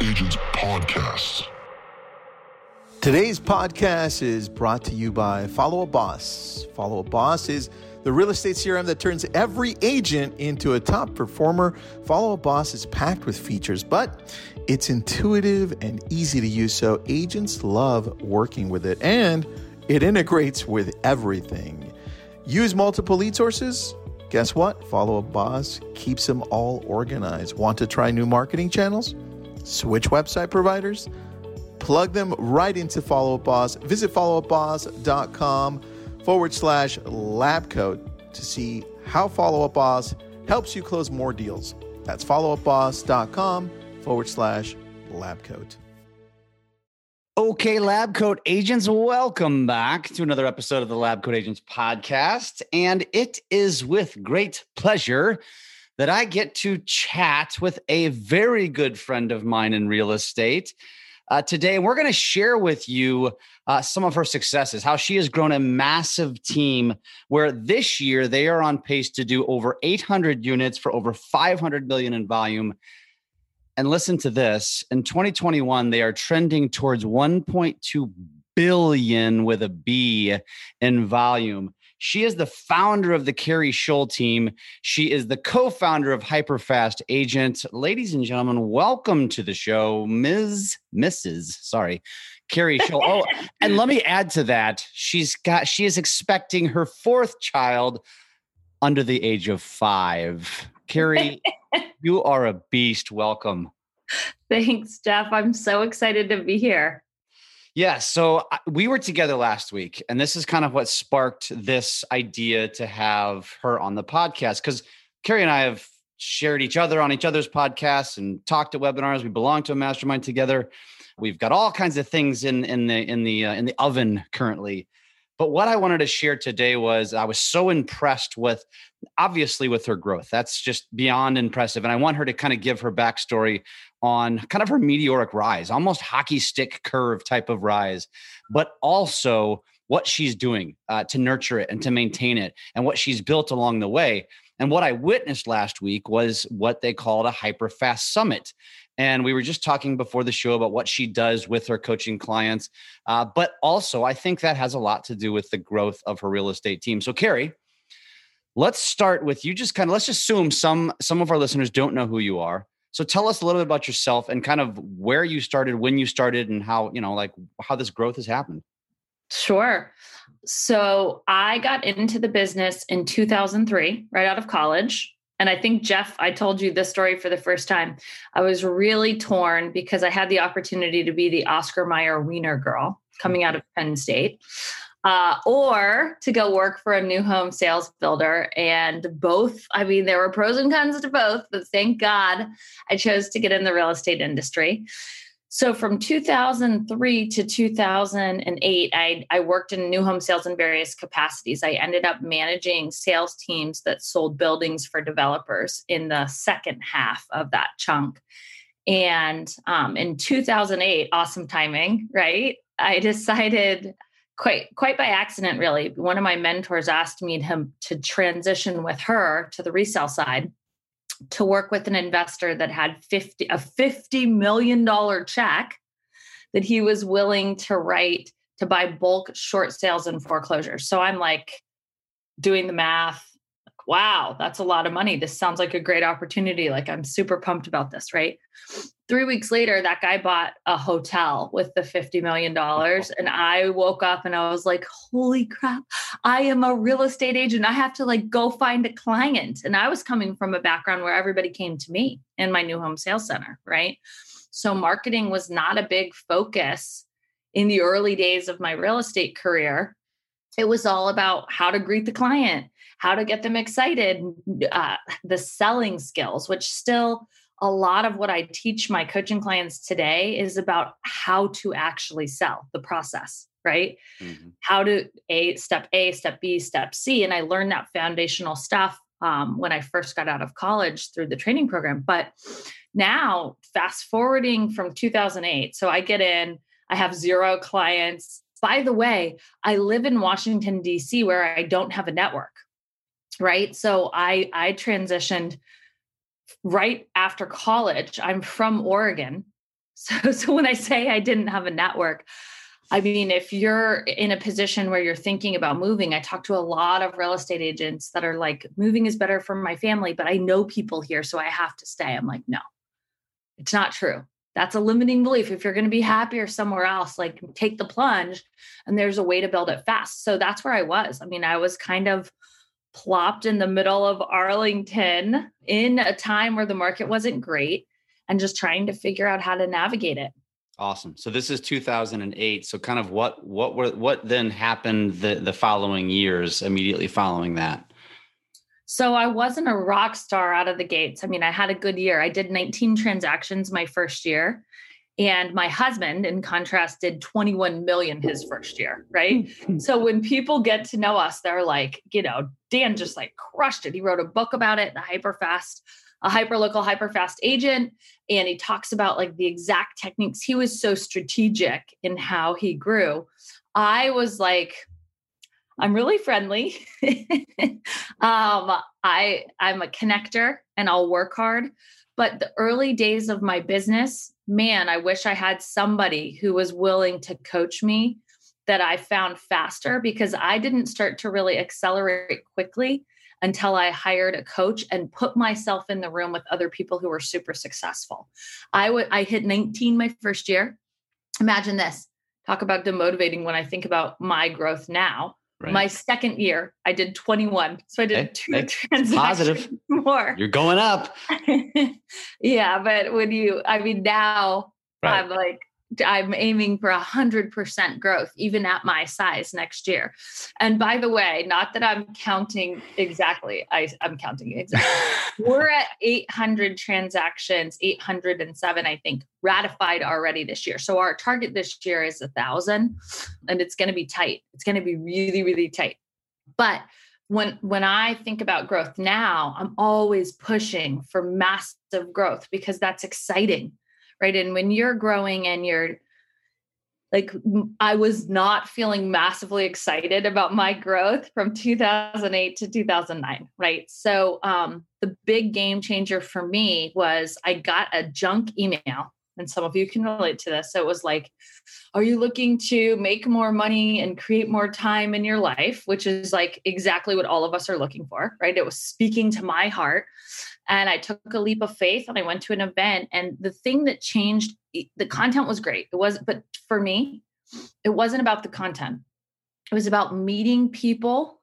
Agents Podcast. Today's podcast is brought to you by Follow Up Boss. Follow Up Boss is the real estate CRM that turns every agent into a top performer. Follow Up Boss is packed with features, but it's intuitive and easy to use, so agents love working with it, and it integrates with everything. Use multiple lead sources? Guess what? Follow Up Boss keeps them all organized. Want to try new marketing channels? Switch website providers? Plug them right into Follow Up Boss. Visit followupboss.com forward slash lab coat to see how Follow Up Boss helps you close more deals. That's followupboss.com forward slash lab coat. Okay, Lab Coat Agents, welcome back to another episode of the Lab Coat Agents podcast. And it is with great pleasure that I get to chat with a very good friend of mine in real estate. Uh, today, we're going to share with you uh, some of her successes, how she has grown a massive team where this year they are on pace to do over 800 units for over 500 million in volume and listen to this in 2021 they are trending towards 1.2 billion with a b in volume she is the founder of the Carrie Scholl team. She is the co-founder of Hyperfast Agent. Ladies and gentlemen, welcome to the show, Ms. Mrs. Sorry, Carrie Scholl. Oh, and let me add to that. She's got she is expecting her fourth child under the age of five. Carrie, you are a beast. Welcome. Thanks, Jeff. I'm so excited to be here. Yeah, so we were together last week, and this is kind of what sparked this idea to have her on the podcast. Because Carrie and I have shared each other on each other's podcasts and talked at webinars. We belong to a mastermind together. We've got all kinds of things in in the in the uh, in the oven currently. But what I wanted to share today was I was so impressed with, obviously, with her growth. That's just beyond impressive. And I want her to kind of give her backstory on kind of her meteoric rise, almost hockey stick curve type of rise, but also what she's doing uh, to nurture it and to maintain it and what she's built along the way. And what I witnessed last week was what they called a hyper fast summit. And we were just talking before the show about what she does with her coaching clients. Uh, but also, I think that has a lot to do with the growth of her real estate team. So, Carrie, let's start with you. Just kind of let's assume some some of our listeners don't know who you are. So tell us a little bit about yourself and kind of where you started, when you started, and how you know like how this growth has happened. Sure. So I got into the business in 2003, right out of college. And I think, Jeff, I told you this story for the first time. I was really torn because I had the opportunity to be the Oscar Mayer Wiener girl coming out of Penn State. Uh, or to go work for a new home sales builder. And both, I mean, there were pros and cons to both, but thank God I chose to get in the real estate industry. So from 2003 to 2008, I, I worked in new home sales in various capacities. I ended up managing sales teams that sold buildings for developers in the second half of that chunk. And um, in 2008, awesome timing, right? I decided quite quite by accident, really. One of my mentors asked me to, to transition with her to the resale side to work with an investor that had 50 a 50 million dollar check that he was willing to write to buy bulk short sales and foreclosures. So I'm like doing the math. Wow, that's a lot of money. This sounds like a great opportunity. Like I'm super pumped about this, right? three weeks later, that guy bought a hotel with the $50 million. And I woke up and I was like, holy crap, I am a real estate agent. I have to like go find a client. And I was coming from a background where everybody came to me in my new home sales center, right? So marketing was not a big focus in the early days of my real estate career. It was all about how to greet the client, how to get them excited, uh, the selling skills, which still a lot of what I teach my coaching clients today is about how to actually sell the process, right? Mm-hmm. How to a step A, step B, step C. And I learned that foundational stuff um, when I first got out of college through the training program. But now, fast forwarding from 2008, so I get in, I have zero clients. By the way, I live in Washington, D.C., where I don't have a network, right? So I I transitioned right after college. I'm from Oregon. So, so when I say I didn't have a network, I mean, if you're in a position where you're thinking about moving, I talk to a lot of real estate agents that are like, moving is better for my family, but I know people here, so I have to stay. I'm like, no, it's not true. That's a limiting belief. If you're going to be happier somewhere else, like take the plunge and there's a way to build it fast. So that's where I was. I mean, I was kind of plopped in the middle of Arlington in a time where the market wasn't great and just trying to figure out how to navigate it. Awesome. So this is 2008. So kind of what what were what then happened the the following years immediately following that? So I wasn't a rock star out of the gates. I mean, I had a good year. I did 19 transactions my first year. And my husband, in contrast, did 21 million his first year, right? so when people get to know us, they're like, you know, Dan just like crushed it. He wrote a book about it, the hyper fast a hyper local, hyper fast agent. And he talks about like the exact techniques. He was so strategic in how he grew. I was like, I'm really friendly. um, I I'm a connector and I'll work hard. But the early days of my business, man, I wish I had somebody who was willing to coach me that I found faster because I didn't start to really accelerate quickly until I hired a coach and put myself in the room with other people who were super successful. I would I hit 19 my first year. Imagine this. Talk about demotivating when I think about my growth now. Right. My second year, I did 21. So I did hey, two transactions positive. more. You're going up. yeah, but when you, I mean, now right. I'm like I'm aiming for a hundred percent growth, even at my size next year. And by the way, not that I'm counting exactly, I, I'm counting exactly. We're at 800 transactions, 807, I think, ratified already this year. So our target this year is a thousand, and it's going to be tight. It's going to be really, really tight. But when when I think about growth now, I'm always pushing for massive growth because that's exciting right and when you're growing and you're like I was not feeling massively excited about my growth from 2008 to 2009, right? So um, the big game changer for me was I got a junk email, and some of you can relate to this. So it was like, "Are you looking to make more money and create more time in your life?" Which is like exactly what all of us are looking for, right? It was speaking to my heart, and I took a leap of faith and I went to an event. And the thing that changed, the content was great. It was, but for me, it wasn't about the content. It was about meeting people.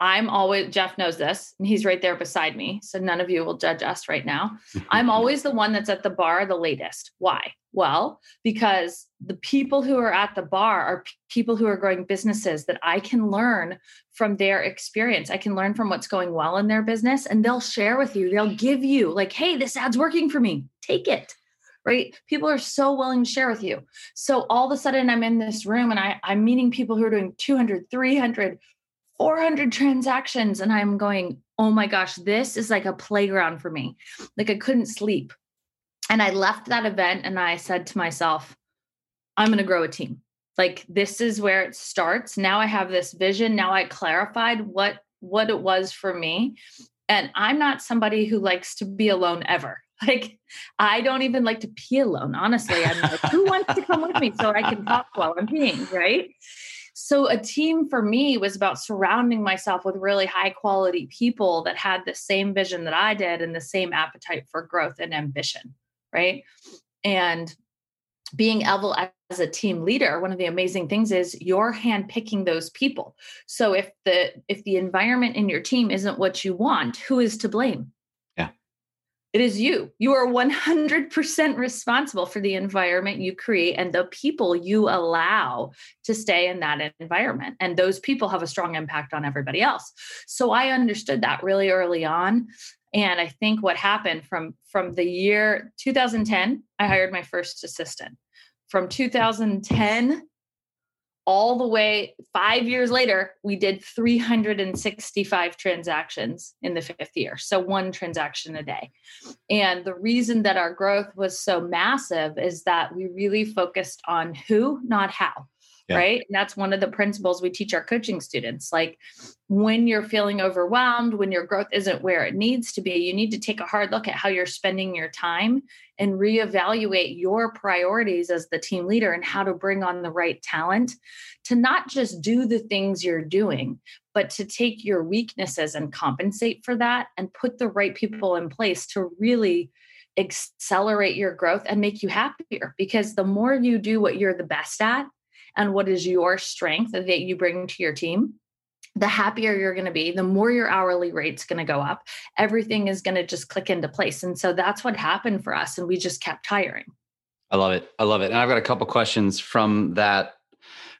I'm always, Jeff knows this, and he's right there beside me. So none of you will judge us right now. I'm always the one that's at the bar the latest. Why? Well, because the people who are at the bar are people who are growing businesses that I can learn from their experience. I can learn from what's going well in their business and they'll share with you. They'll give you, like, hey, this ad's working for me. Take it. Right? People are so willing to share with you. So all of a sudden, I'm in this room and I, I'm meeting people who are doing 200, 300, 400 transactions. And I'm going, oh my gosh, this is like a playground for me. Like I couldn't sleep and I left that event and I said to myself, I'm going to grow a team. Like this is where it starts. Now I have this vision. Now I clarified what what it was for me. And I'm not somebody who likes to be alone ever. Like I don't even like to pee alone. Honestly, I'm like, who wants to come with me so I can talk while I'm peeing, right? So a team for me was about surrounding myself with really high quality people that had the same vision that I did and the same appetite for growth and ambition right? And being able as a team leader one of the amazing things is you're handpicking those people so if the if the environment in your team isn't what you want who is to blame it is you. You are 100% responsible for the environment you create and the people you allow to stay in that environment. And those people have a strong impact on everybody else. So i understood that really early on. And i think what happened from from the year 2010 i hired my first assistant. From 2010 all the way 5 years later we did 365 transactions in the fifth year. So one transaction a day. And the reason that our growth was so massive is that we really focused on who not how yeah. right? And that's one of the principles we teach our coaching students. Like when you're feeling overwhelmed, when your growth isn't where it needs to be, you need to take a hard look at how you're spending your time and reevaluate your priorities as the team leader and how to bring on the right talent to not just do the things you're doing, but to take your weaknesses and compensate for that and put the right people in place to really accelerate your growth and make you happier because the more you do what you're the best at and what is your strength that you bring to your team the happier you're going to be the more your hourly rate's going to go up. Everything is going to just click into place and so that's what happened for us and we just kept hiring. I love it. I love it. And i've got a couple questions from that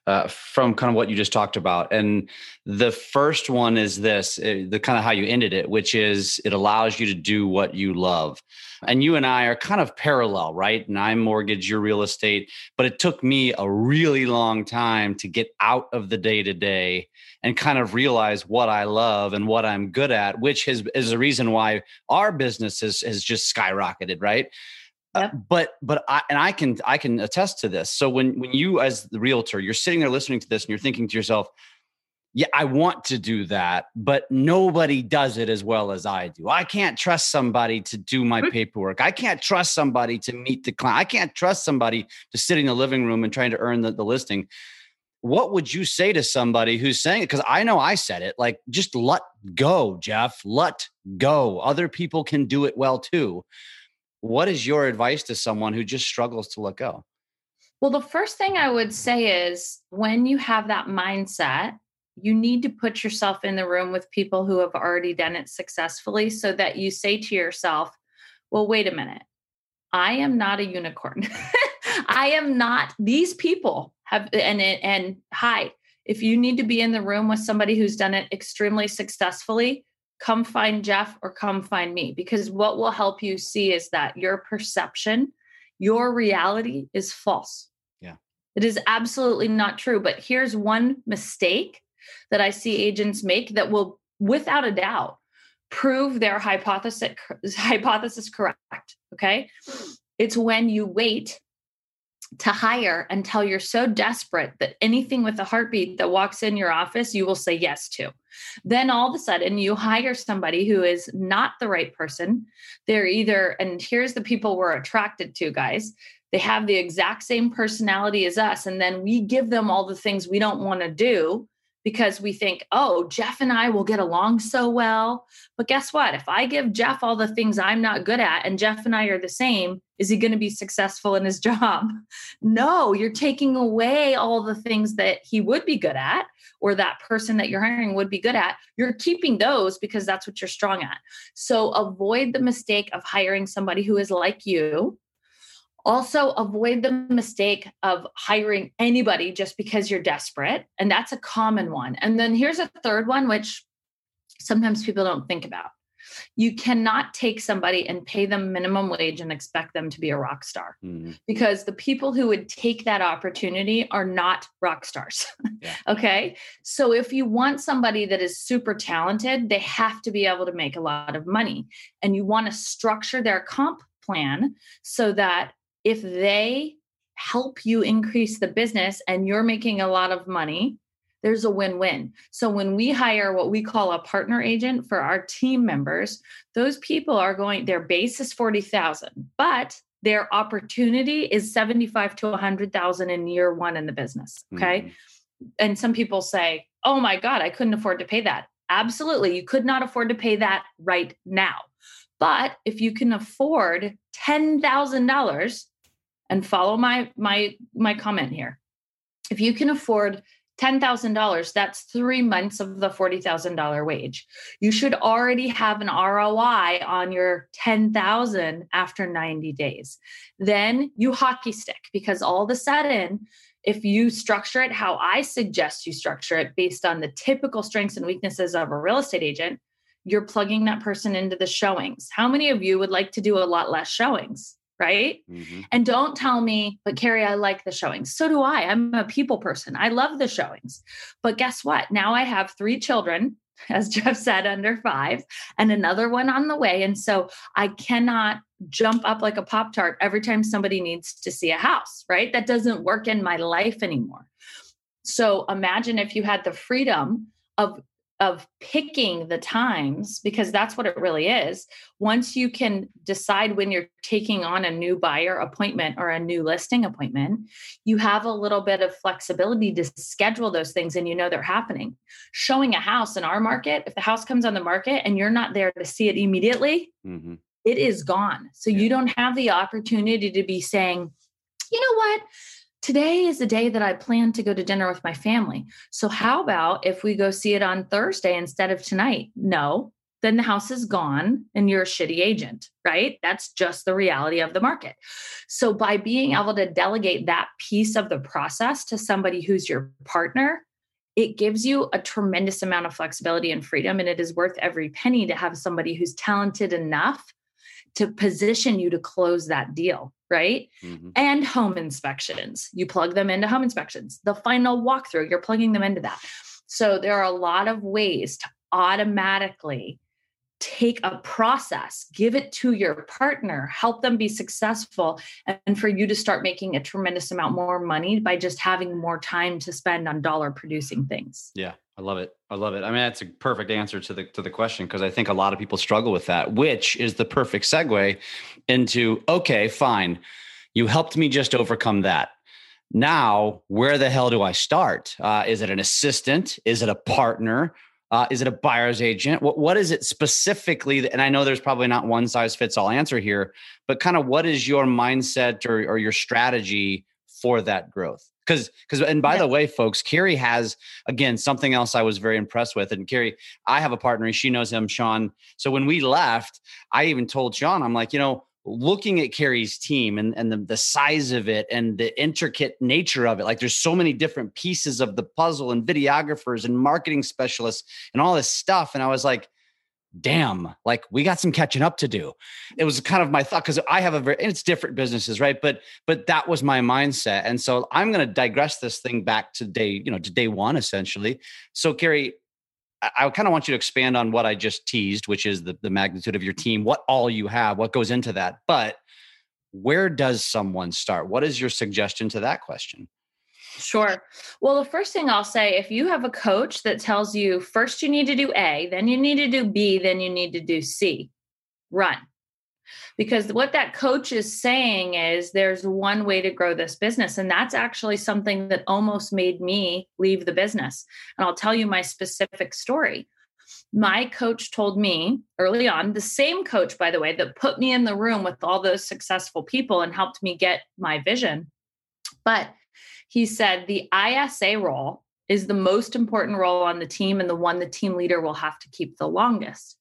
uh, from kind of what you just talked about. And the first one is this uh, the kind of how you ended it, which is it allows you to do what you love. And you and I are kind of parallel, right? And I mortgage your real estate, but it took me a really long time to get out of the day to day and kind of realize what I love and what I'm good at, which has, is the reason why our business has, has just skyrocketed, right? Uh, yep. Uh, but but I and I can I can attest to this. So when when you as the realtor, you're sitting there listening to this and you're thinking to yourself, yeah, I want to do that, but nobody does it as well as I do. I can't trust somebody to do my mm-hmm. paperwork. I can't trust somebody to meet the client. I can't trust somebody to sit in the living room and trying to earn the, the listing. What would you say to somebody who's saying it? Because I know I said it like, just let go, Jeff, let go. Other people can do it well too. What is your advice to someone who just struggles to let go? Well, the first thing I would say is when you have that mindset, you need to put yourself in the room with people who have already done it successfully so that you say to yourself, well, wait a minute. I am not a unicorn. I am not these people have and and hi, if you need to be in the room with somebody who's done it extremely successfully, come find Jeff or come find me because what will help you see is that your perception, your reality is false. Yeah. It is absolutely not true. But here's one mistake that I see agents make that will, without a doubt, prove their hypothesis hypothesis correct. Okay. It's when you wait to hire until you're so desperate that anything with a heartbeat that walks in your office, you will say yes to. Then all of a sudden, you hire somebody who is not the right person. They're either, and here's the people we're attracted to, guys. They have the exact same personality as us. And then we give them all the things we don't want to do because we think, oh, Jeff and I will get along so well. But guess what? If I give Jeff all the things I'm not good at and Jeff and I are the same, is he going to be successful in his job? No, you're taking away all the things that he would be good at or that person that you're hiring would be good at. You're keeping those because that's what you're strong at. So avoid the mistake of hiring somebody who is like you also, avoid the mistake of hiring anybody just because you're desperate. And that's a common one. And then here's a third one, which sometimes people don't think about. You cannot take somebody and pay them minimum wage and expect them to be a rock star mm-hmm. because the people who would take that opportunity are not rock stars. Yeah. okay. So if you want somebody that is super talented, they have to be able to make a lot of money. And you want to structure their comp plan so that if they help you increase the business and you're making a lot of money, there's a win win. So when we hire what we call a partner agent for our team members, those people are going, their base is 40,000, but their opportunity is 75 to 100,000 in year one in the business. Okay. Mm-hmm. And some people say, oh my God, I couldn't afford to pay that. Absolutely. You could not afford to pay that right now. But if you can afford $10,000 and follow my my my comment here. If you can afford $10,000, that's 3 months of the $40,000 wage. You should already have an ROI on your 10,000 after 90 days. Then you hockey stick because all of a sudden if you structure it how I suggest you structure it based on the typical strengths and weaknesses of a real estate agent, you're plugging that person into the showings. How many of you would like to do a lot less showings? Right. Mm-hmm. And don't tell me, but Carrie, I like the showings. So do I. I'm a people person. I love the showings. But guess what? Now I have three children, as Jeff said, under five, and another one on the way. And so I cannot jump up like a Pop Tart every time somebody needs to see a house, right? That doesn't work in my life anymore. So imagine if you had the freedom of of picking the times because that's what it really is once you can decide when you're taking on a new buyer appointment or a new listing appointment you have a little bit of flexibility to schedule those things and you know they're happening showing a house in our market if the house comes on the market and you're not there to see it immediately mm-hmm. it is gone so yeah. you don't have the opportunity to be saying you know what today is the day that I plan to go to dinner with my family. So, how about if we go see it on Thursday instead of tonight? No, then the house is gone and you're a shitty agent, right? That's just the reality of the market. So, by being able to delegate that piece of the process to somebody who's your partner, it gives you a tremendous amount of flexibility and freedom. And it is worth every penny to have somebody who's talented enough to position you to close that deal right? Mm-hmm. And home inspections. You plug them into home inspections. The final walkthrough, you're plugging them into that. So there are a lot of ways to automatically take a process, give it to your partner, help them be successful, and for you to start making a tremendous amount more money by just having more time to spend on dollar producing things. Yeah. I love it. I love it. I mean, that's a perfect answer to the to the question because I think a lot of people struggle with that, which is the perfect segue into okay, fine. You helped me just overcome that. Now, where the hell do I start? Uh, is it an assistant? Is it a partner? Uh, is it a buyer's agent? What what is it specifically? And I know there's probably not one size fits all answer here, but kind of what is your mindset or, or your strategy for that growth? because because and by yeah. the way folks carrie has again something else i was very impressed with and carrie i have a partner she knows him sean so when we left i even told sean i'm like you know looking at carrie's team and, and the, the size of it and the intricate nature of it like there's so many different pieces of the puzzle and videographers and marketing specialists and all this stuff and i was like damn, like we got some catching up to do. It was kind of my thought because I have a very it's different businesses, right? But but that was my mindset. And so I'm gonna digress this thing back to day, you know, to day one essentially. So Carrie, I, kind of want you to expand on what I just teased, which is the, the magnitude of your team, what all you have, what goes into that. But where does someone start? What is your suggestion to that question? Sure. Well, the first thing I'll say if you have a coach that tells you first you need to do A, then you need to do B, then you need to do C, run. Because what that coach is saying is there's one way to grow this business. And that's actually something that almost made me leave the business. And I'll tell you my specific story. My coach told me early on, the same coach, by the way, that put me in the room with all those successful people and helped me get my vision. But he said the ISA role is the most important role on the team and the one the team leader will have to keep the longest.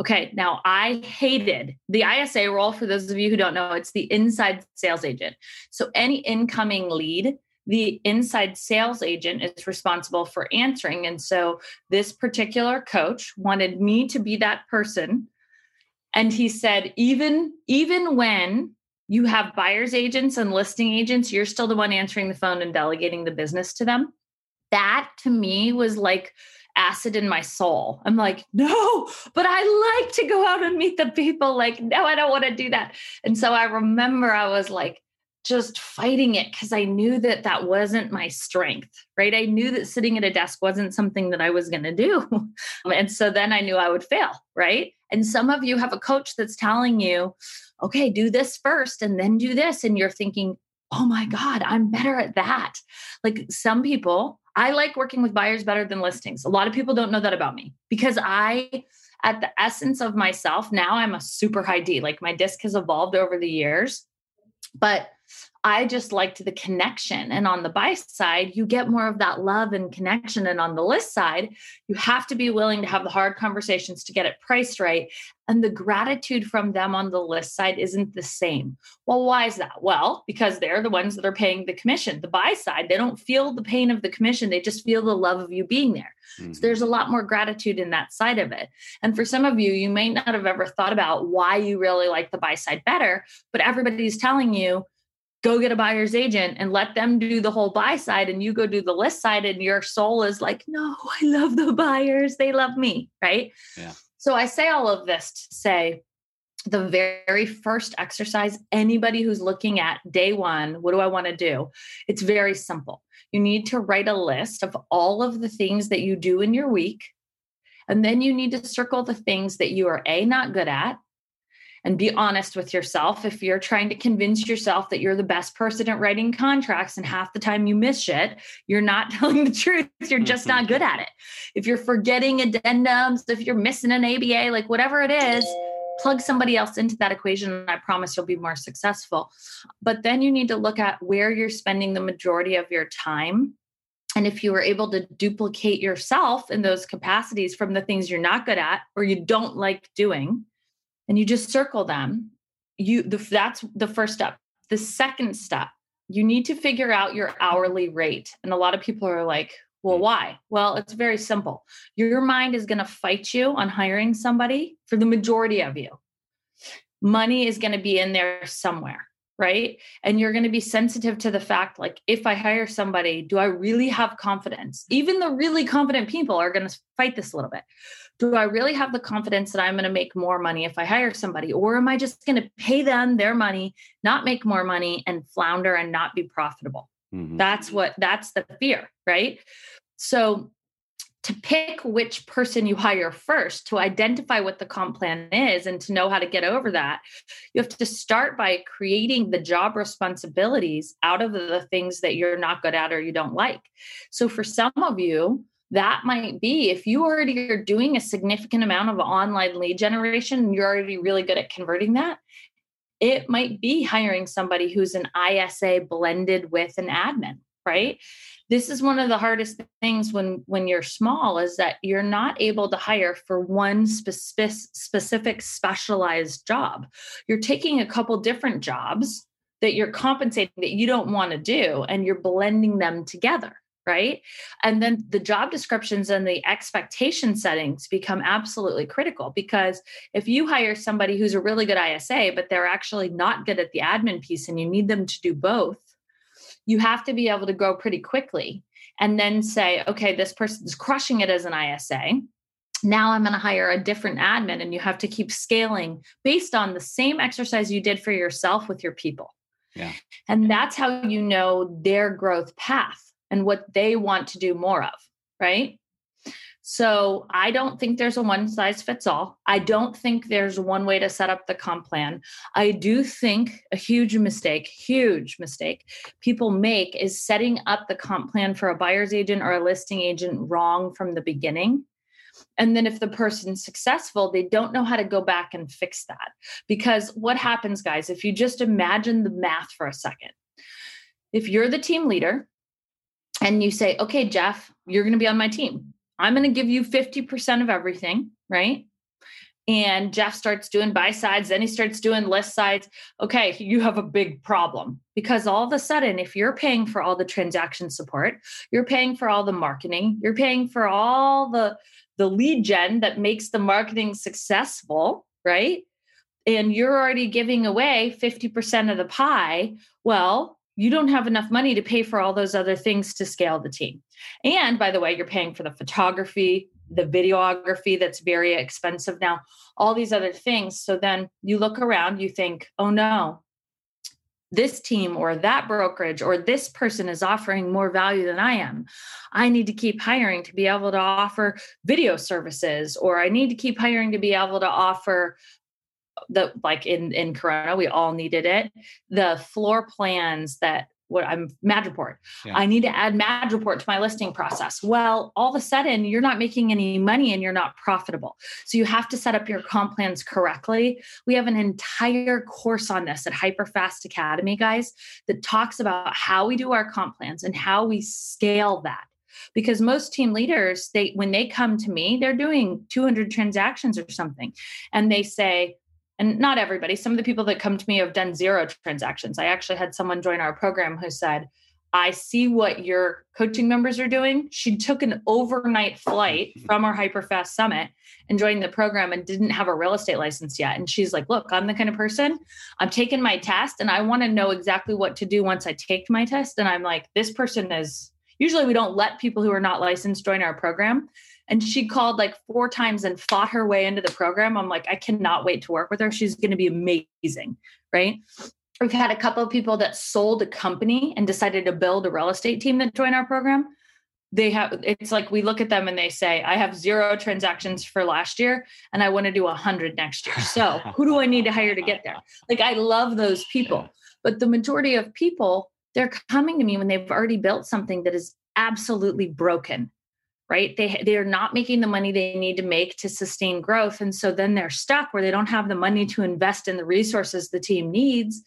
Okay, now I hated the ISA role. For those of you who don't know, it's the inside sales agent. So, any incoming lead, the inside sales agent is responsible for answering. And so, this particular coach wanted me to be that person. And he said, even, even when you have buyer's agents and listing agents, you're still the one answering the phone and delegating the business to them. That to me was like acid in my soul. I'm like, no, but I like to go out and meet the people. Like, no, I don't want to do that. And so I remember I was like, just fighting it because I knew that that wasn't my strength, right? I knew that sitting at a desk wasn't something that I was going to do. and so then I knew I would fail, right? And some of you have a coach that's telling you, okay, do this first and then do this. And you're thinking, oh my God, I'm better at that. Like some people, I like working with buyers better than listings. A lot of people don't know that about me because I, at the essence of myself, now I'm a super high D. Like my disc has evolved over the years. But I just liked the connection. And on the buy side, you get more of that love and connection. And on the list side, you have to be willing to have the hard conversations to get it priced right. And the gratitude from them on the list side isn't the same. Well, why is that? Well, because they're the ones that are paying the commission. The buy side, they don't feel the pain of the commission, they just feel the love of you being there. Mm-hmm. So there's a lot more gratitude in that side of it. And for some of you, you may not have ever thought about why you really like the buy side better, but everybody's telling you, go get a buyer's agent and let them do the whole buy side and you go do the list side and your soul is like no i love the buyers they love me right yeah so i say all of this to say the very first exercise, anybody who's looking at day one, what do I want to do? It's very simple. You need to write a list of all of the things that you do in your week. And then you need to circle the things that you are A, not good at, and be honest with yourself. If you're trying to convince yourself that you're the best person at writing contracts and half the time you miss shit, you're not telling the truth. You're just not good at it. If you're forgetting addendums, if you're missing an ABA, like whatever it is, plug somebody else into that equation and I promise you'll be more successful. But then you need to look at where you're spending the majority of your time. And if you were able to duplicate yourself in those capacities from the things you're not good at or you don't like doing, and you just circle them, you the, that's the first step. The second step, you need to figure out your hourly rate. And a lot of people are like, well, mm. why? Well, it's very simple. Your mind is going to fight you on hiring somebody for the majority of you. Money is going to be in there somewhere, right? And you're going to be sensitive to the fact like, if I hire somebody, do I really have confidence? Even the really confident people are going to fight this a little bit. Do I really have the confidence that I'm going to make more money if I hire somebody? Or am I just going to pay them their money, not make more money, and flounder and not be profitable? Mm-hmm. That's what that's the fear, right? So to pick which person you hire first, to identify what the comp plan is and to know how to get over that, you have to start by creating the job responsibilities out of the things that you're not good at or you don't like. So for some of you, that might be if you already are doing a significant amount of online lead generation, you're already really good at converting that. It might be hiring somebody who's an ISA blended with an admin, right? this is one of the hardest things when when you're small is that you're not able to hire for one specific specific specialized job. You're taking a couple different jobs that you're compensating that you don't want to do and you're blending them together right? And then the job descriptions and the expectation settings become absolutely critical because if you hire somebody who's a really good isa but they're actually not good at the admin piece and you need them to do both you have to be able to go pretty quickly and then say, okay, this person is crushing it as an ISA. Now I'm going to hire a different admin, and you have to keep scaling based on the same exercise you did for yourself with your people. Yeah. And that's how you know their growth path and what they want to do more of, right? So I don't think there's a one size fits all. I don't think there's one way to set up the comp plan. I do think a huge mistake, huge mistake people make is setting up the comp plan for a buyer's agent or a listing agent wrong from the beginning. And then if the person's successful, they don't know how to go back and fix that. Because what happens, guys, if you just imagine the math for a second, if you're the team leader and you say, okay, Jeff, you're going to be on my team I'm going to give you 50% of everything, right? And Jeff starts doing buy sides, then he starts doing list sides. Okay, you have a big problem because all of a sudden, if you're paying for all the transaction support, you're paying for all the marketing, you're paying for all the the lead gen that makes the marketing successful, right? And you're already giving away 50% of the pie. Well, you don't have enough money to pay for all those other things to scale the team. And by the way, you're paying for the photography, the videography that's very expensive now, all these other things. So then you look around, you think, oh no, this team or that brokerage or this person is offering more value than I am. I need to keep hiring to be able to offer video services, or I need to keep hiring to be able to offer the like in in corona we all needed it. The floor plans that what i'm Matterport yeah. i need to add Matterport to my listing process. Well all of a sudden you're not making any money and you're not profitable. So you have to set up your comp plans correctly. We have an entire course on this at hyperfast academy guys that talks about how we do our comp plans and how we scale that. Because most team leaders they when they come to me they're doing 200 transactions or something and they say and not everybody, some of the people that come to me have done zero transactions. I actually had someone join our program who said, I see what your coaching members are doing. She took an overnight flight from our Hyperfast Summit and joined the program and didn't have a real estate license yet. And she's like, Look, I'm the kind of person, I'm taking my test and I want to know exactly what to do once I take my test. And I'm like, This person is usually we don't let people who are not licensed join our program And she called like four times and fought her way into the program. I'm like, I cannot wait to work with her. She's going to be amazing. Right. We've had a couple of people that sold a company and decided to build a real estate team that joined our program. They have, it's like we look at them and they say, I have zero transactions for last year and I want to do a hundred next year. So who do I need to hire to get there? Like, I love those people. But the majority of people, they're coming to me when they've already built something that is absolutely broken right? They they're not making the money they need to make to sustain growth. And so then they're stuck where they don't have the money to invest in the resources the team needs.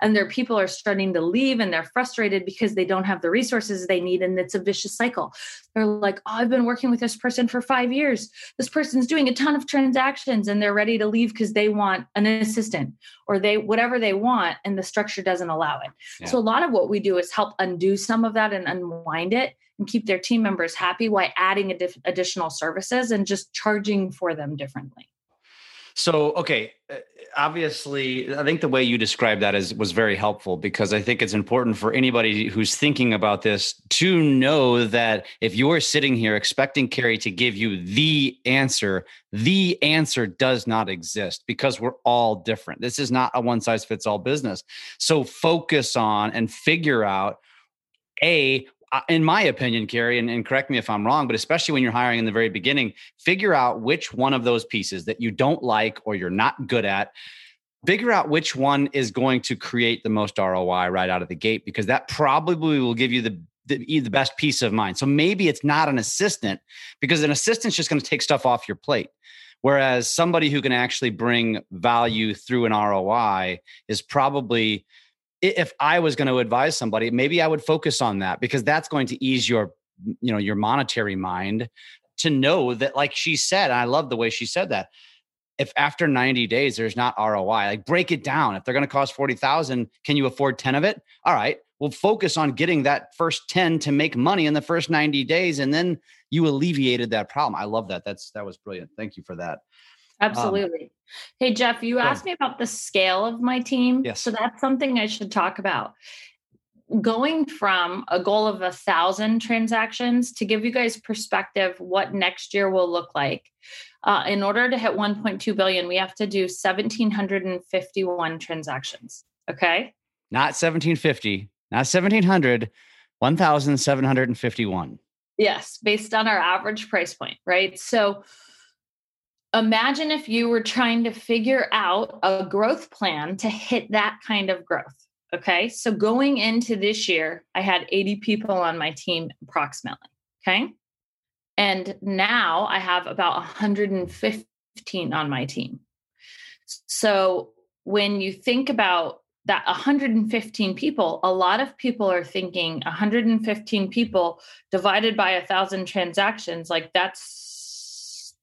And their people are starting to leave and they're frustrated because they don't have the resources they need. And it's a vicious cycle. They're like oh i've been working with this person for 5 years. This person's doing a ton of transactions and they're ready to leave because they want an assistant or they whatever they want and the structure doesn't allow it. Yeah. so a lot of what we do is help undo some of that and unwind it and keep their team members happy while adding additional services and just charging for them differently. So, okay, uh, obviously, I think the way you described that is was very helpful because I think it's important for anybody who's thinking about this to know that if you're sitting here expecting Carrie to give you the answer, the answer does not exist because we're all different. This is not a one size fits all business. So, focus on and figure out a in my opinion, Carrie, and, and, correct me if I'm wrong, but especially when you're hiring in the very beginning, figure out which one of those pieces that you don't like or you're not good at. Figure out which one is going to create the most ROI right out of the gate, because that probably will give you the the, the best peace of mind. So maybe it's not an assistant, because an assistant's just going to take stuff off your plate. Whereas somebody who can actually bring value through an ROI is probably if I was going to advise somebody, maybe I would focus on that because that's going to ease your, you know, your monetary mind to know that, like she said, I love the way she said that. If after 90 days there's not ROI, like break it down. If they're going to cost 40,000, can you afford 10 of it? All right. We'll focus on getting that first 10 to make money in the first 90 days. And then you alleviated that problem. I love that. That's, that was brilliant. Thank you for that. Um, Absolutely. Um, hey, Jeff, you asked me about the scale of my team. Yes. So that's something I should talk about. Going from a goal of a thousand transactions to give you guys perspective what next year will look like. Uh, in order to hit 1.2 billion, we have to do 1,751 transactions. Okay. Not 1750, not 1700, 1,751. Yes, based on our average price point, right? So imagine if you were trying to figure out a growth plan to hit that kind of growth. Okay. So going into this year, I had 80 people on my team approximately. Okay. And now I have about 115 on my team. So when you think about that 115 people, a lot of people are thinking 115 people divided by a thousand transactions, like that's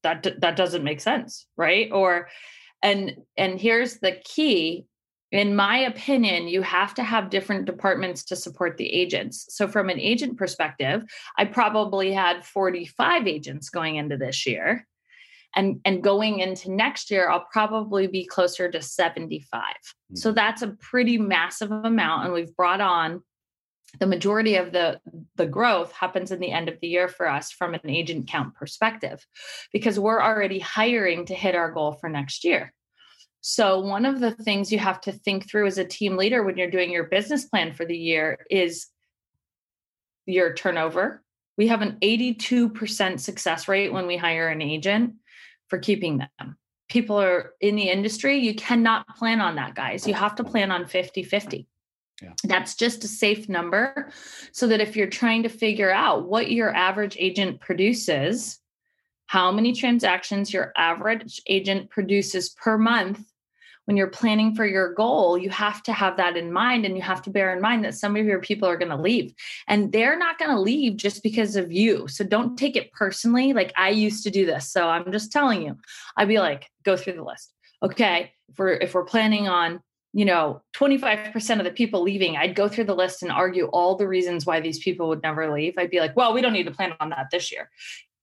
that that doesn't make sense right? Or and and here's the key. In my opinion you have to have different departments to support the agents. So from an agent perspective i probably had 45 agents going into this year. And and going into next year i'll probably be closer to 75 mm-hmm. so that's a pretty massive amount and we've brought on the majority of the the growth happens in the end of the year for us from an agent count perspective because we're already hiring to hit our goal for next year. So one of the things you have to think through as a team leader when you're doing your business plan for the year is your turnover. We have an 82% success rate when we hire an agent for keeping them. People are in the industry you cannot plan on that guys. You have to plan on 50 50 yeah. That's just a safe number so that if you're trying to figure out what your average agent produces, how many transactions your average agent produces per month, when you're planning for your goal, you have to have that in mind and you have to bear in mind that some of your people are going to leave and they're not going to leave just because of you. So don't take it personally. Like I used to do this. So I'm just telling you, I'd be like, go through the list. Okay. If we're, if we're planning on you know 25% of the people leaving i'd go through the list and argue all the reasons why these people would never leave. I'd be like well we don't need to plan on that this year.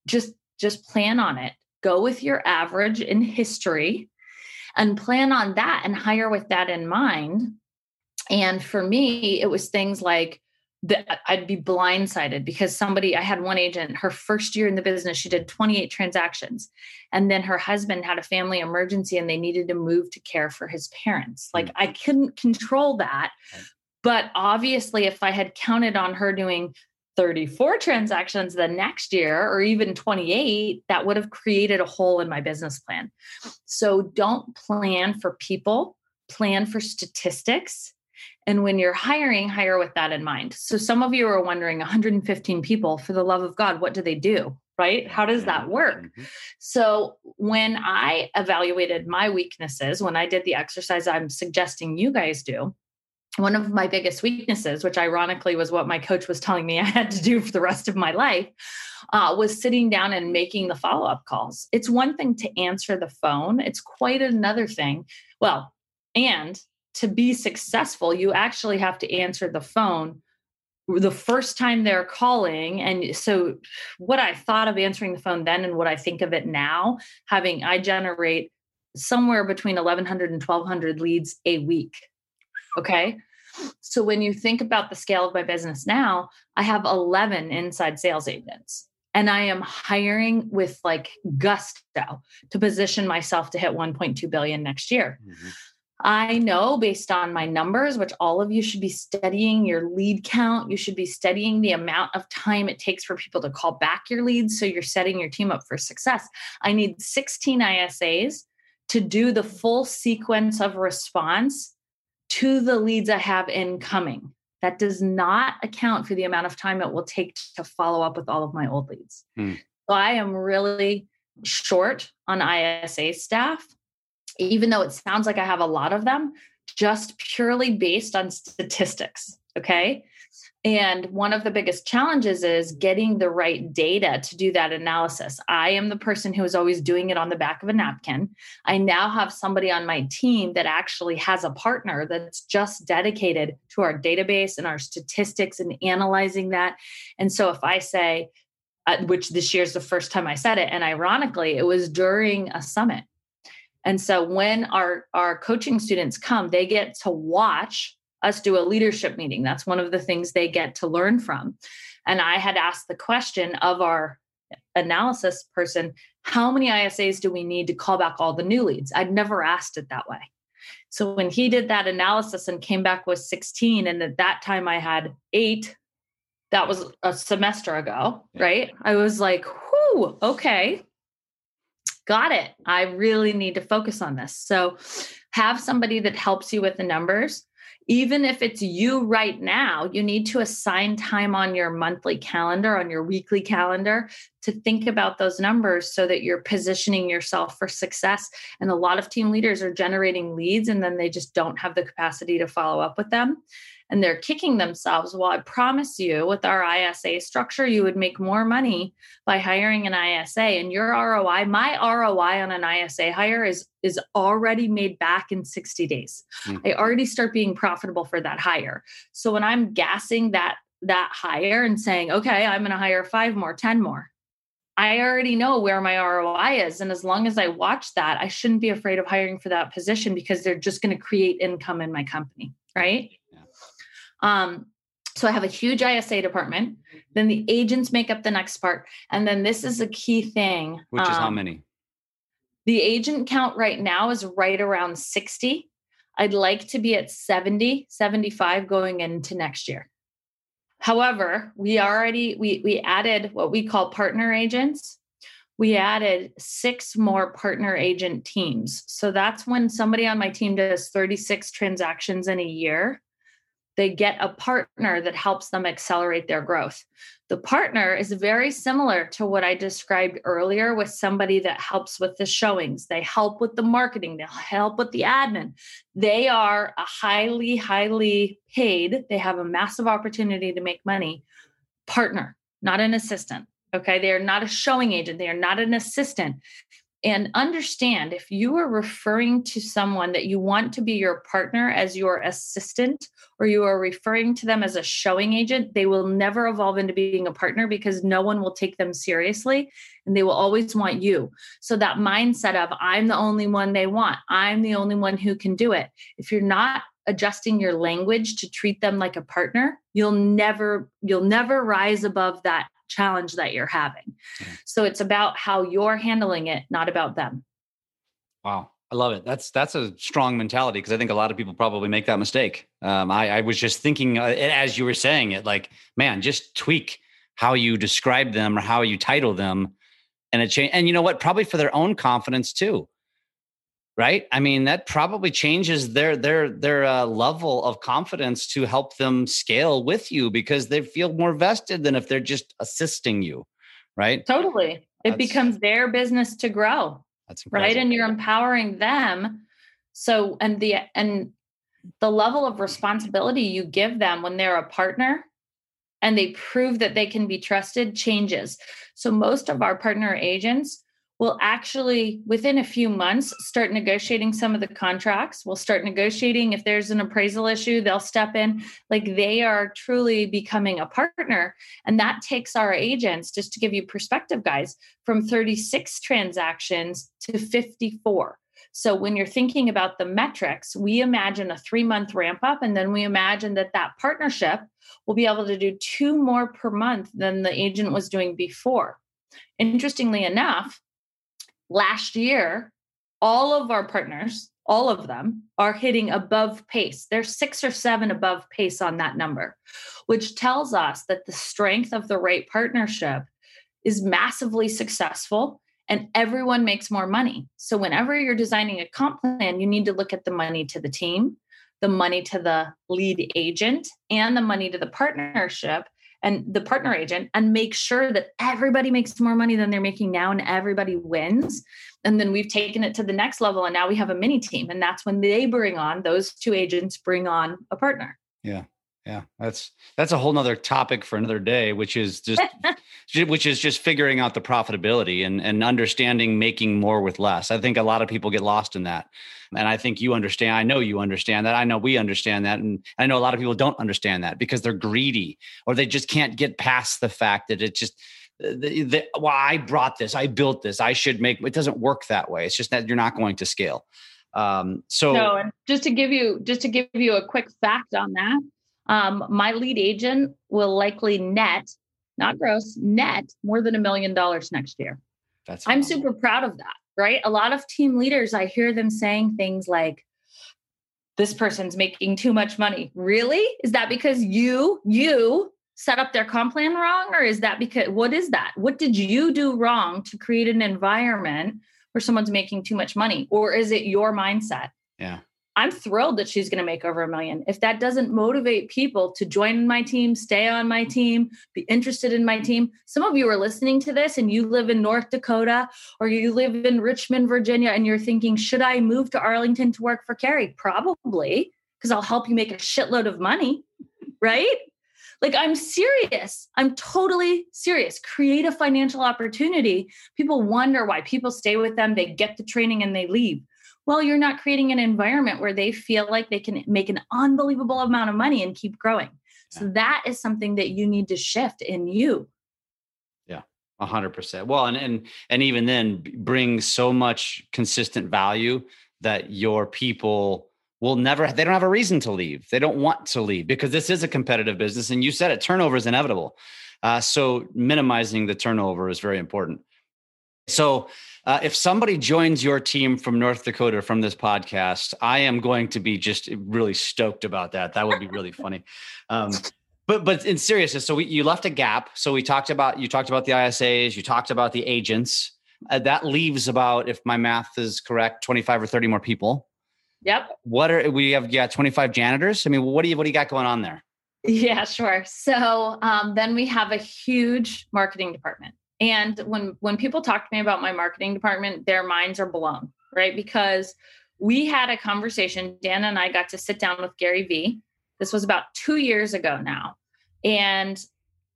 Just just plan on it. Go with your average in history and plan on that and hire with that in mind. And for me it was things like that I'd be blindsided because somebody, I had one agent, her first year in the business, she did 28 transactions. And then her husband had a family emergency and they needed to move to care for his parents. Hmm. Like I couldn't control that. But obviously, if I had counted on her doing 34 transactions the next year or even 28, that would have created a hole in my business plan. So don't plan for people, plan for statistics and when you're hiring, hire with that in mind. So some of you are wondering 115 people, for the love of God, what do they do? Right? How does that work? Mm-hmm. So when I evaluated my weaknesses, when I did the exercise I'm suggesting you guys do, one of my biggest weaknesses, which ironically was what my coach was telling me I had to do for the rest of my life, uh, was sitting down and making the follow up calls. It's one thing to answer the phone, it's quite another thing. Well, and to be successful, you actually have to answer the phone the first time they're calling. And so, what I thought of answering the phone then and what I think of it now, having I generate somewhere between 1100 and 1200 leads a week. Okay. So, when you think about the scale of my business now, I have 11 inside sales agents and I am hiring with like gusto to position myself to hit 1.2 billion next year. Mm-hmm. I know based on my numbers, which all of you should be studying your lead count. You should be studying the amount of time it takes for people to call back your leads. So you're setting your team up for success. I need 16 ISAs to do the full sequence of response to the leads I have incoming. That does not account for the amount of time it will take to follow up with all of my old leads. Hmm. So I am really short on ISA staff even though it sounds like I have a lot of them, just purely based on statistics. Okay. And one of the biggest challenges is getting the right data to do that analysis. I am the person who is always doing it on the back of a napkin. I now have somebody on my team that actually has a partner that's just dedicated to our database and our statistics and analyzing that. And so if I say, uh, which this year is the first time I said it, and ironically, it was during a summit and so when our our coaching students come, they get to watch us do a leadership meeting. That's one of the things they get to learn from. And I had asked the question of our analysis person, how many ISAs do we need to call back all the new leads? I'd never asked it that way. So when he did that analysis and came back with 16, and at that time I had eight, that was a semester ago, right? I was like, whoo, okay got it. I really need to focus on this. So have somebody that helps you with the numbers. Even if it's you right now, you need to assign time on your monthly calendar, on your weekly calendar to think about those numbers so that you're positioning yourself for success. And a lot of team leaders are generating leads and then they just don't have the capacity to follow up with them and they're kicking themselves. Well, I promise you, with our ISA structure, you would make more money by hiring an ISA. And your ROI, my ROI on an ISA hire is is already made back in 60 days. Mm-hmm. I already start being profitable for that hire. So when I'm gassing that that hire and saying, okay, I'm going to hire five more, 10 more. I already know where my ROI is. And as long as I watch that, I shouldn't be afraid of hiring for that position because they're just going to create income in my company. Right. Um, so I have a huge ISA department. Then the agents make up the next part. And then this is a key thing. Which is um, how many? The agent count right now is right around 60. I'd like to be at 70, 75 going into next year. However, we already we we added what we call partner agents. We added six more partner agent teams. So that's when somebody on my team does 36 transactions in a year they get a partner that helps them accelerate their growth. The partner is very similar to what I described earlier with somebody that helps with the showings. They help with the marketing, they help with the admin. They are a highly, highly paid, they have a massive opportunity to make money partner, not an assistant. Okay. They are not a showing agent, they are not an assistant. And understand if you are referring to someone that you want to be your partner as your assistant, or you are referring to them as a showing agent, they will never evolve into being a partner because no one will take them seriously and they will always want you. So, that mindset of I'm the only one they want, I'm the only one who can do it. If you're not adjusting your language to treat them like a partner, you'll never you'll never rise above that challenge that you're having. So it's about how you're handling it, not about them. Wow. I love it. That's that's a strong mentality because I think a lot of people probably make that mistake. Um, I, I, was just thinking uh, as you were saying it, like, man, just tweak how you describe them or how you title them, and it change. And you know what? Probably for their own confidence too, right? I mean, that probably changes their their their uh, level of confidence to help them scale with you because they feel more vested than if they're just assisting you, right? Totally, it becomes their business to grow. That's right, and you're empowering them. So, and the and the level of responsibility you give them when they're a partner and they prove that they can be trusted changes. So, most of our partner agents will actually, within a few months, start negotiating some of the contracts. We'll start negotiating. If there's an appraisal issue, they'll step in. Like they are truly becoming a partner. And that takes our agents, just to give you perspective, guys, from 36 transactions to 54. So when you're thinking about the metrics, we imagine a three month ramp up, and then we imagine that that partnership will be able to do two more per month than the agent was doing before. Interestingly enough, last year, all of our partners, all of them, are hitting above pace. They're six or seven above pace on that number, which tells us that the strength of the right partnership is massively successful and everyone makes more money. So, whenever you're designing a comp plan, you need to look at the money to the team, the money to the lead agent, and the money to the partnership and the partner agent and make sure that everybody makes more money than they're making now and everybody wins. And then we've taken it to the next level and now we have a mini team. And that's when they bring on those two agents bring on a partner. Yeah yeah that's that's a whole nother topic for another day which is just which is just figuring out the profitability and and understanding making more with less. I think a lot of people get lost in that and i think you understand i know you understand that i know we understand that and i know a lot of people don't understand that because they're greedy or they just can't get past the fact that it just the, the, well i brought this i built this i should make it doesn't work that way it's just that you're not going to scale. Um so no and just to give you just to give you a quick fact on that um, my lead agent will likely net, not gross, net more than a million dollars next year. That's I'm super proud of that, right? A lot of team leaders, I hear them saying things like, this person's making too much money. Really? Is that because you, you set up their comp plan wrong? Or is that because what is that? What did you do wrong to create an environment where someone's making too much money? Or is it your mindset? Yeah. I'm thrilled that she's going to make over a million. If that doesn't motivate people to join my team, stay on my team, be interested in my team, some of you are listening to this and you live in North Dakota or you live in Richmond, Virginia, and you're thinking, should I move to Arlington to work for Keri? Probably, because I'll help you make a shitload of money, right? Like, I'm serious. I'm totally serious. Create a financial opportunity. People wonder why people stay with them, they get the training and they leave well you're not creating an environment where they feel like they can make an unbelievable amount of money and keep growing. So that is something that you need to shift in you. Yeah a hundred percent. Well and and and even then bring so much consistent value that your people will never they don't have a reason to leave. They don't want to leave because this is a competitive business and you said it turnover is inevitable. Uh, so minimizing the turnover is very important. So uh, if somebody joins your team from North Dakota from this podcast, I am going to be just really stoked about that. That would be really funny. Um, but but in seriousness, so we, you left a gap. So we talked about you talked about the ISAs, you talked about the agents. Uh, that leaves about, if my math is correct, twenty five or thirty more people. Yep. What are we have? Yeah, twenty five janitors. I mean, what do you what do you got going on there? Yeah, sure. So um, then we have a huge marketing department. And when when people talk to me about my marketing department, their minds are blown, right? Because we had a conversation. Dan and I got to sit down with Gary Vee. This was about two years ago now. And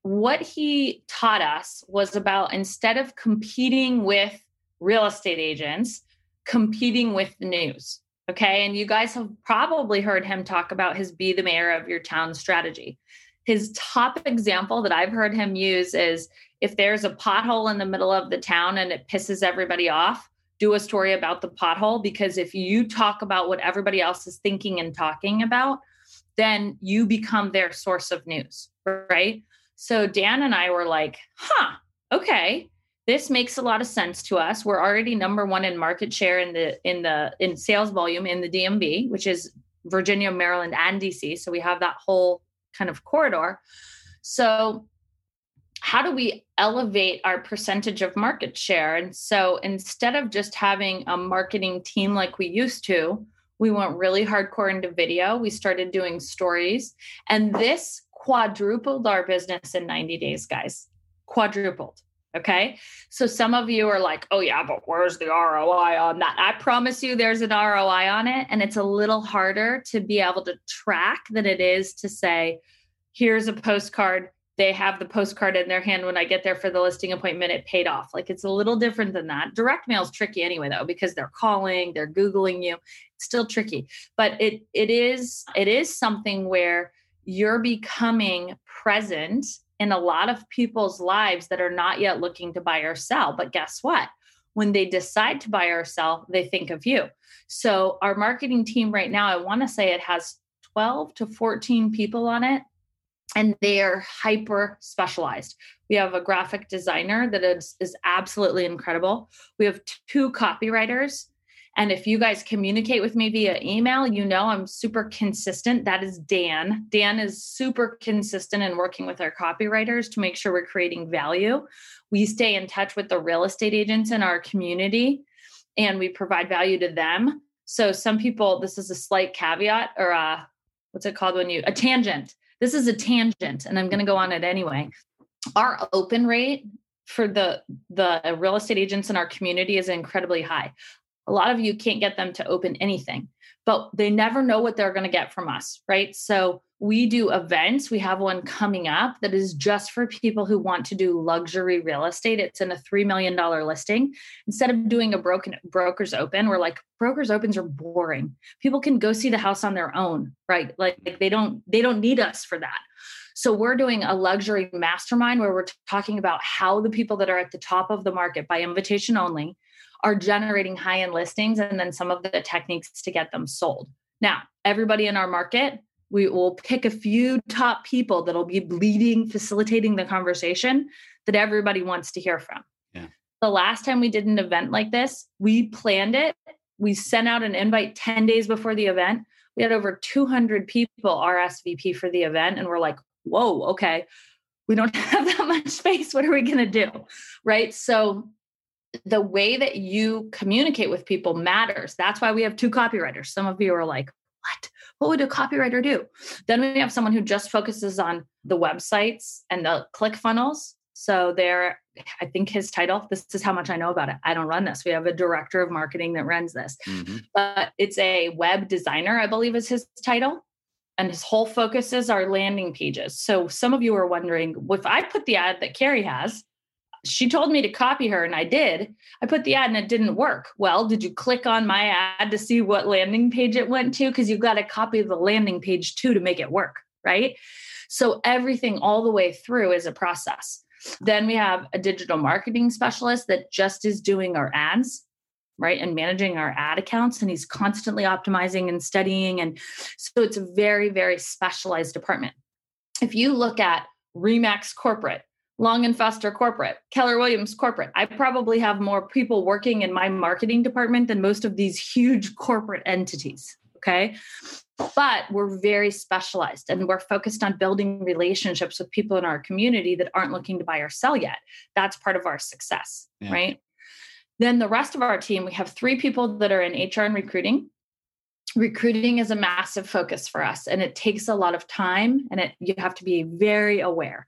what he taught us was about instead of competing with real estate agents, competing with the news. Okay. And you guys have probably heard him talk about his be the mayor of your town strategy. His top example that I've heard him use is if there's a pothole in the middle of the town and it pisses everybody off, do a story about the pothole because if you talk about what everybody else is thinking and talking about, then you become their source of news, right? So Dan and I were like, huh, okay, this makes a lot of sense to us. We're already number one in market share in the in the in sales volume in the DMV, which is Virginia, Maryland, and DC. So we have that whole kind of corridor. So how do we elevate our percentage of market share? And so instead of just having a marketing team like we used to, we went really hardcore into video. We started doing stories, and this quadrupled our business in 90 days, guys. Quadrupled. Okay. So some of you are like, oh, yeah, but where's the ROI on that? I promise you there's an ROI on it. And it's a little harder to be able to track than it is to say, here's a postcard they have the postcard in their hand when I get there for the listing appointment, it paid off. Like it's a little different than that. Direct mail is tricky anyway, though, because they're calling, they're Googling you. It's still tricky. But it it is it is something where you're becoming present in a lot of people's lives that are not yet looking to buy or sell. But guess what? When they decide to buy or sell, they think of you. So our marketing team right now, I want to say it has 12 to 14 people on it and they are hyper specialized. We have a graphic designer that is, is absolutely incredible. We have two copywriters. And if you guys communicate with me via email, you know I'm super consistent. That is Dan. Dan is super consistent in working with our copywriters to make sure we're creating value. We stay in touch with the real estate agents in our community and we provide value to them. So some people, this is a slight caveat or a, what's it called when you, a tangent this is a tangent and i'm going to go on it anyway. Our open rate for the the real estate agents in our community is incredibly high. A lot of you can't get them to open anything but they never know what they're going to get from us right? So we do events. We have one coming up that is just for people who want to do luxury real estate. It's in a $3 million listing. Instead of doing a broken brokers open, we're like, brokers opens are boring. People can go see the house on their own, right? Like, like they don't, they don't need us for that. So we're doing a luxury mastermind where we're talking about how the people that are at the top of the market by invitation only are generating high end listings and then some of the techniques to get them sold. Now, everybody in our market we will pick a few top people that'll be leading, facilitating the conversation that everybody wants to hear from. Yeah. The last time we did an event like this, we planned it. We sent out an invite 10 days before the event. We had over 200 people RSVP for the event, and we're like, whoa, okay, we don't have that much space. What are we going to do? Right. So, the way that you communicate with people matters. That's why we have two copywriters. Some of you are like, what? What would a copywriter do? Then we have someone who just focuses on the websites and the click funnels. So there, I think his title, this is how much I know about it. I don't run this. We have a director of marketing that runs this. Mm-hmm. But it's a web designer, I believe is his title. And his whole focus is our landing pages. So some of you are wondering, if I put the ad that Keri has, she told me to copy her and I did. I put the ad and it didn't work. Well, did you click on my ad to see what landing page it went to? Because you've got to copy the landing page too to make it work, right? So everything all the way through is a process. Then we have a digital marketing specialist that just is doing our ads, right? And managing our ad accounts. And he's constantly optimizing and studying. And so it's a very, very specialized department. If you look at Remax Corporate, Long and Foster Corporate, Keller Williams Corporate. I probably have more people working in my marketing department than most of these huge corporate entities. Okay. But we're very specialized and we're focused on building relationships with people in our community that aren't looking to buy or sell yet. That's part of our success. Yeah. Right. Then the rest of our team, we have three people that are in HR and recruiting. Recruiting is a massive focus for us and it takes a lot of time and it you have to be very aware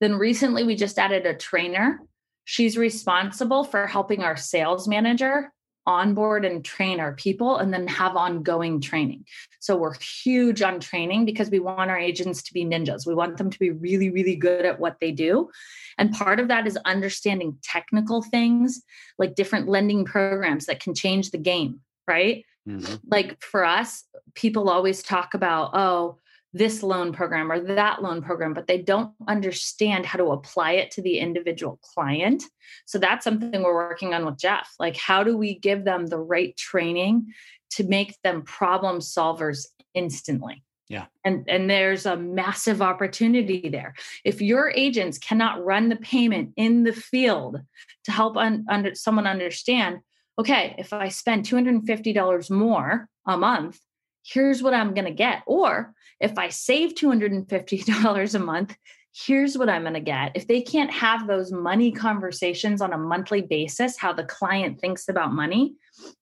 then recently we just added a trainer. She's responsible for helping our sales manager onboard and train our people and then have ongoing training. So we're huge on training because we want our agents to be ninjas. We want them to be really, really good at what they do. And part of that is understanding technical things like different lending programs that can change the game, right? Mm-hmm. Like for us, people always talk about, oh, this loan program or that loan program, but they don't understand how to apply it to the individual client. So that's something we're working on with Jeff. Like, how do we give them the right training to make them problem solvers instantly? Yeah. And and there's a massive opportunity there. If your agents cannot run the payment in the field to help un, under someone understand, okay, if I spend $250 more a month, here's what I'm going to get. Or if I save $250 a month, here's what I'm going to get. If they can't have those money conversations on a monthly basis, how the client thinks about money,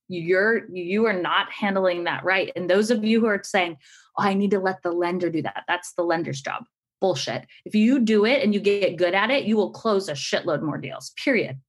you're you are not handling that right. And those of you who are saying, "Oh, I need to let the lender do that." That's the lender's job. Bullshit. If you do it and you get good at it, you will close a shitload more deals. Period.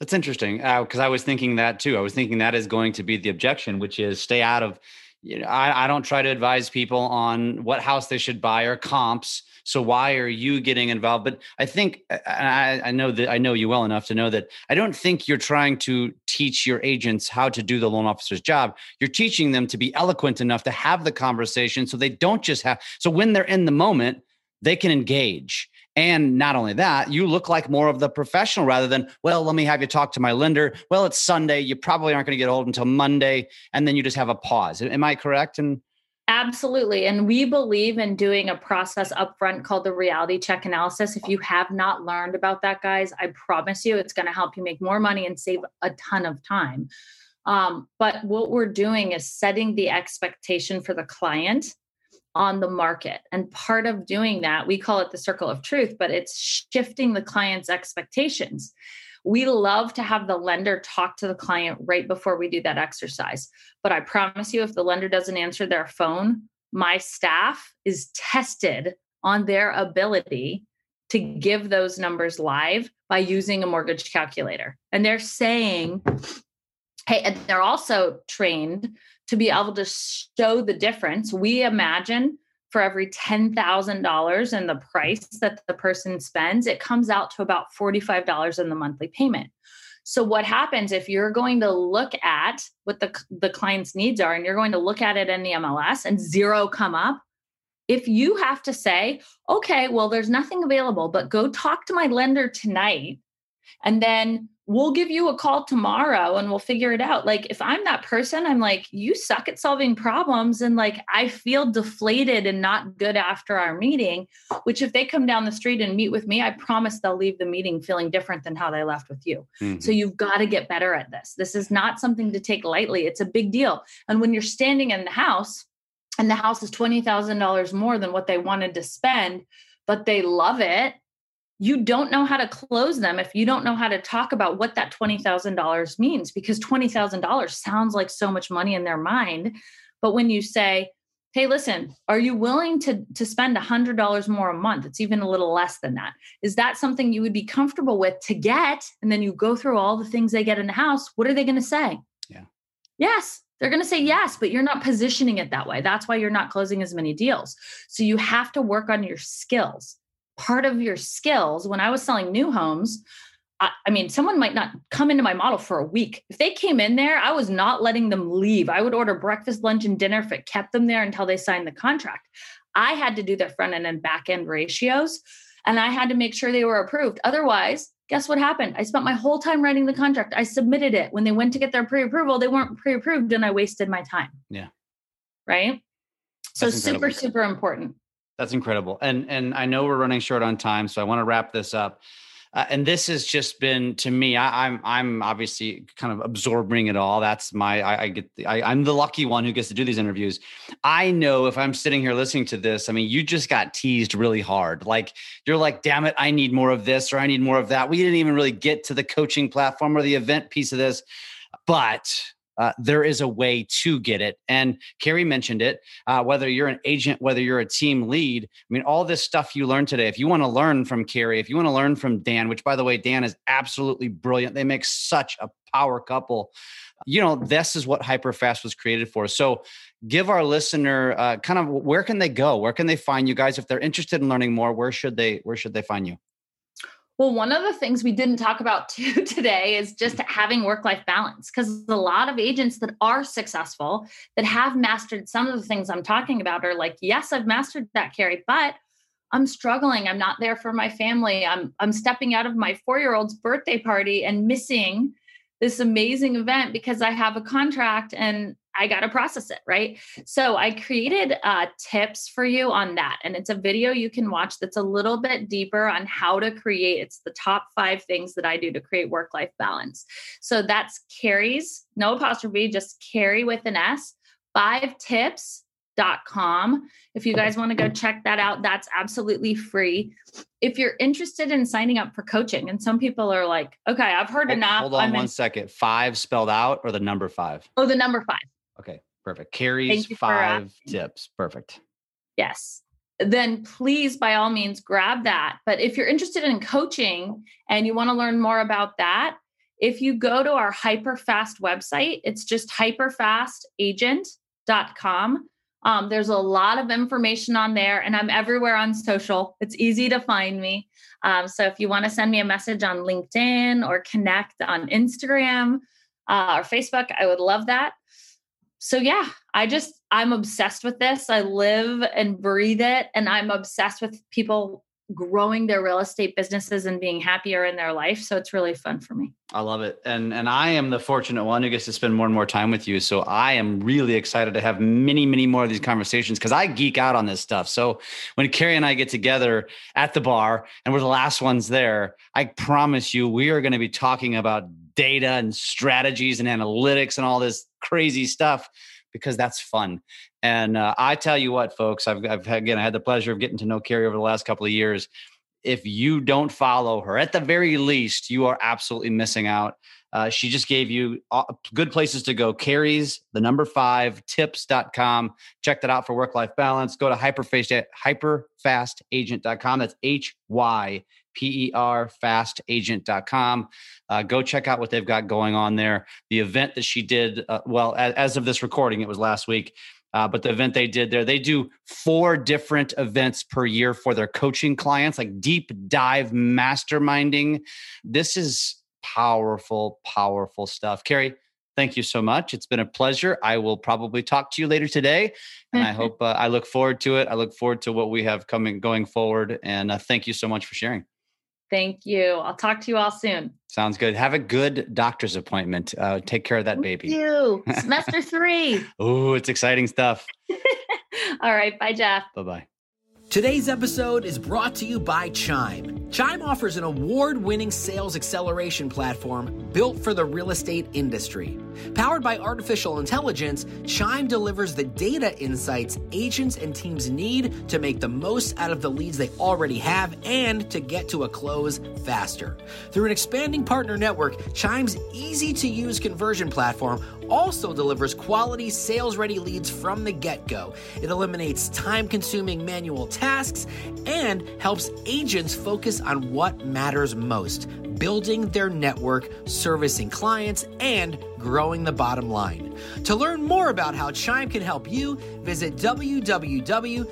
That's interesting because uh, I was thinking that too. I was thinking that is going to be the objection, which is stay out of you know, I, I don't try to advise people on what house they should buy or comps. So why are you getting involved? But I think I, I know that I know you well enough to know that I don't think you're trying to teach your agents how to do the loan officer's job. You're teaching them to be eloquent enough to have the conversation so they don't just have so when they're in the moment, they can engage. And not only that, you look like more of the professional rather than, well, let me have you talk to my lender. Well, it's Sunday. You probably aren't going to get old until Monday. And then you just have a pause. Am I correct? And Absolutely. And we believe in doing a process upfront called the reality check analysis. If you have not learned about that, guys, I promise you it's going to help you make more money and save a ton of time. Um, but what we're doing is setting the expectation for the client on the market. And part of doing that, we call it the circle of truth, but it's shifting the client's expectations. We love to have the lender talk to the client right before we do that exercise. But I promise you, if the lender doesn't answer their phone, my staff is tested on their ability to give those numbers live by using a mortgage calculator. And they're saying, hey, and they're also trained to be able to show the difference. We imagine for every $10,000 in the price that the person spends, it comes out to about $45 in the monthly payment. So what happens if you're going to look at what the, the client's needs are and you're going to look at it in the MLS and zero come up? If you have to say, okay, well, there's nothing available, but go talk to my lender tonight and then we'll give you a call tomorrow and we'll figure it out. Like if I'm that person, I'm like, you suck at solving problems. And like I feel deflated and not good after our meeting, which if they come down the street and meet with me, I promise they'll leave the meeting feeling different than how they left with you. Mm-hmm. So you've got to get better at this. This is not something to take lightly. It's a big deal. And when you're standing in the house and the house is $20,000 more than what they wanted to spend, but they love it you don't know how to close them if you don't know how to talk about what that $20,000 means because $20,000 sounds like so much money in their mind. But when you say, hey, listen, are you willing to, to spend $100 more a month? It's even a little less than that. Is that something you would be comfortable with to get? And then you go through all the things they get in the house. What are they going to say? Yeah. Yes. They're going to say yes, but you're not positioning it that way. That's why you're not closing as many deals. So you have to work on your skills part of your skills. When i was selling new homes I, I, mean someone might not come into my model for a week. If they came in there i was not letting them leave. I would order breakfast lunch and dinner if it kept them there until they signed the contract. I had to do their front end and back end ratios and i had to make sure they were approved. Otherwise guess what happened? I spent my whole time writing the contract. I submitted it. When they went to get their pre-approval they weren't pre-approved and i wasted my time. Yeah. Right? So super super important that's incredible. And and I know we're running short on time, so I want to wrap this up. Uh, and this has just been to me. I, am I'm, I'm obviously kind of absorbing it all. That's my I, I get the, I, I'm the lucky one who gets to do these interviews. I know if I'm sitting here listening to this, I mean, you just got teased really hard. Like you're like, damn it, I need more of this or I need more of that. We didn't even really get to the coaching platform or the event piece of this, but uh, there is a way to get it. And Keri mentioned it. Uh, whether you're an agent, whether you're a team lead, I mean, all this stuff you learned today. If you want to learn from Keri, if you want to learn from Dan, which by the way, Dan is absolutely brilliant. They make such a power couple. You know, this is what Hyperfast was created for. So, give our listener uh, kind of where can they go? Where can they find you guys if they're interested in learning more? Where should they Where should they find you? Well, one of the things we didn't talk about too today is just mm-hmm. having work life balance because a lot of agents that are successful that have mastered some of the things I'm talking about are like, yes, I've mastered that, Keri, but I'm struggling. I'm not there for my family. I'm I'm stepping out of my 4-year-old's birthday party and missing this amazing event because I have a contract and I got to process it, right? So I created uh, tips for you on that. And it's a video you can watch that's a little bit deeper on how to create. It's the top five things that I do to create work life balance. So that's Keri's, no apostrophe, just Keri with an S, five tips Dot com. If you guys want to go check that out, that's absolutely free. If you're interested in signing up for coaching, and some people are like, okay, I've heard enough. Hold on I'm one in- second. Five spelled out or the number five? Oh, the number five. Okay, perfect. Keri's five tips. Perfect. Yes. Then please, by all means, grab that. But if you're interested in coaching and you want to learn more about that, if you go to our Hyperfast website, it's just hyperfastagent.com. Um, there's a lot of information on there, and I'm everywhere on social. It's easy to find me. Um, so if you want to send me a message on LinkedIn or connect on Instagram uh, or Facebook, I would love that. So yeah, I just I'm obsessed with this. I live and breathe it, and I'm obsessed with people growing their real estate businesses and being happier in their life. So it's really fun for me. I love it. And and I am the fortunate one who gets to spend more and more time with you. So I am really excited to have many, many more of these conversations because I geek out on this stuff. So when Keri and I get together at the bar and we're the last ones there, I promise you we are going to be talking about data and strategies and analytics and all this crazy stuff because that's fun. And uh, I tell you what, folks, I've, I've again I had the pleasure of getting to know Keri over the last couple of years if you don't follow her, at the very least, you are absolutely missing out. Uh, she just gave you uh, good places to go. Keri's the number five tips.com. Check that out for work life balance. Go to hyperfast, hyperfastagent.com. That's H Y P E R fastagent.com. Uh, go check out what they've got going on there. The event that she did, uh, well, as, as of this recording, it was last week. Uh, but the event they did there, they do four different events per year for their coaching clients, like deep dive masterminding. This is powerful, powerful stuff. Keri, thank you so much. It's been a pleasure. I will probably talk to you later today, and I hope uh, I look forward to it. I look forward to what we have coming going forward, and uh, thank you so much for sharing. Thank you. I'll talk to you all soon. Sounds good. Have a good doctor's appointment. Uh, take care of that baby. Thank you. Semester three. Oh, it's exciting stuff. all right. Bye, Jeff. Bye bye. Today's episode is brought to you by Chime. Chime offers an award winning sales acceleration platform built for the real estate industry. Powered by artificial intelligence, Chime delivers the data insights agents and teams need to make the most out of the leads they already have and to get to a close faster. Through an expanding partner network, Chime's easy to use conversion platform also delivers quality sales ready leads from the get go. It eliminates time consuming manual tasks and helps agents focus on what matters most building their network, servicing clients, and growing the bottom line. To learn more about how Chime can help you, visit www.chime.me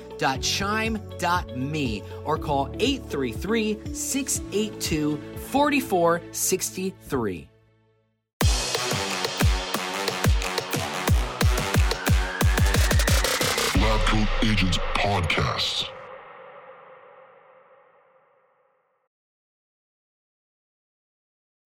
or call 833 682 4463. Agents Podcast.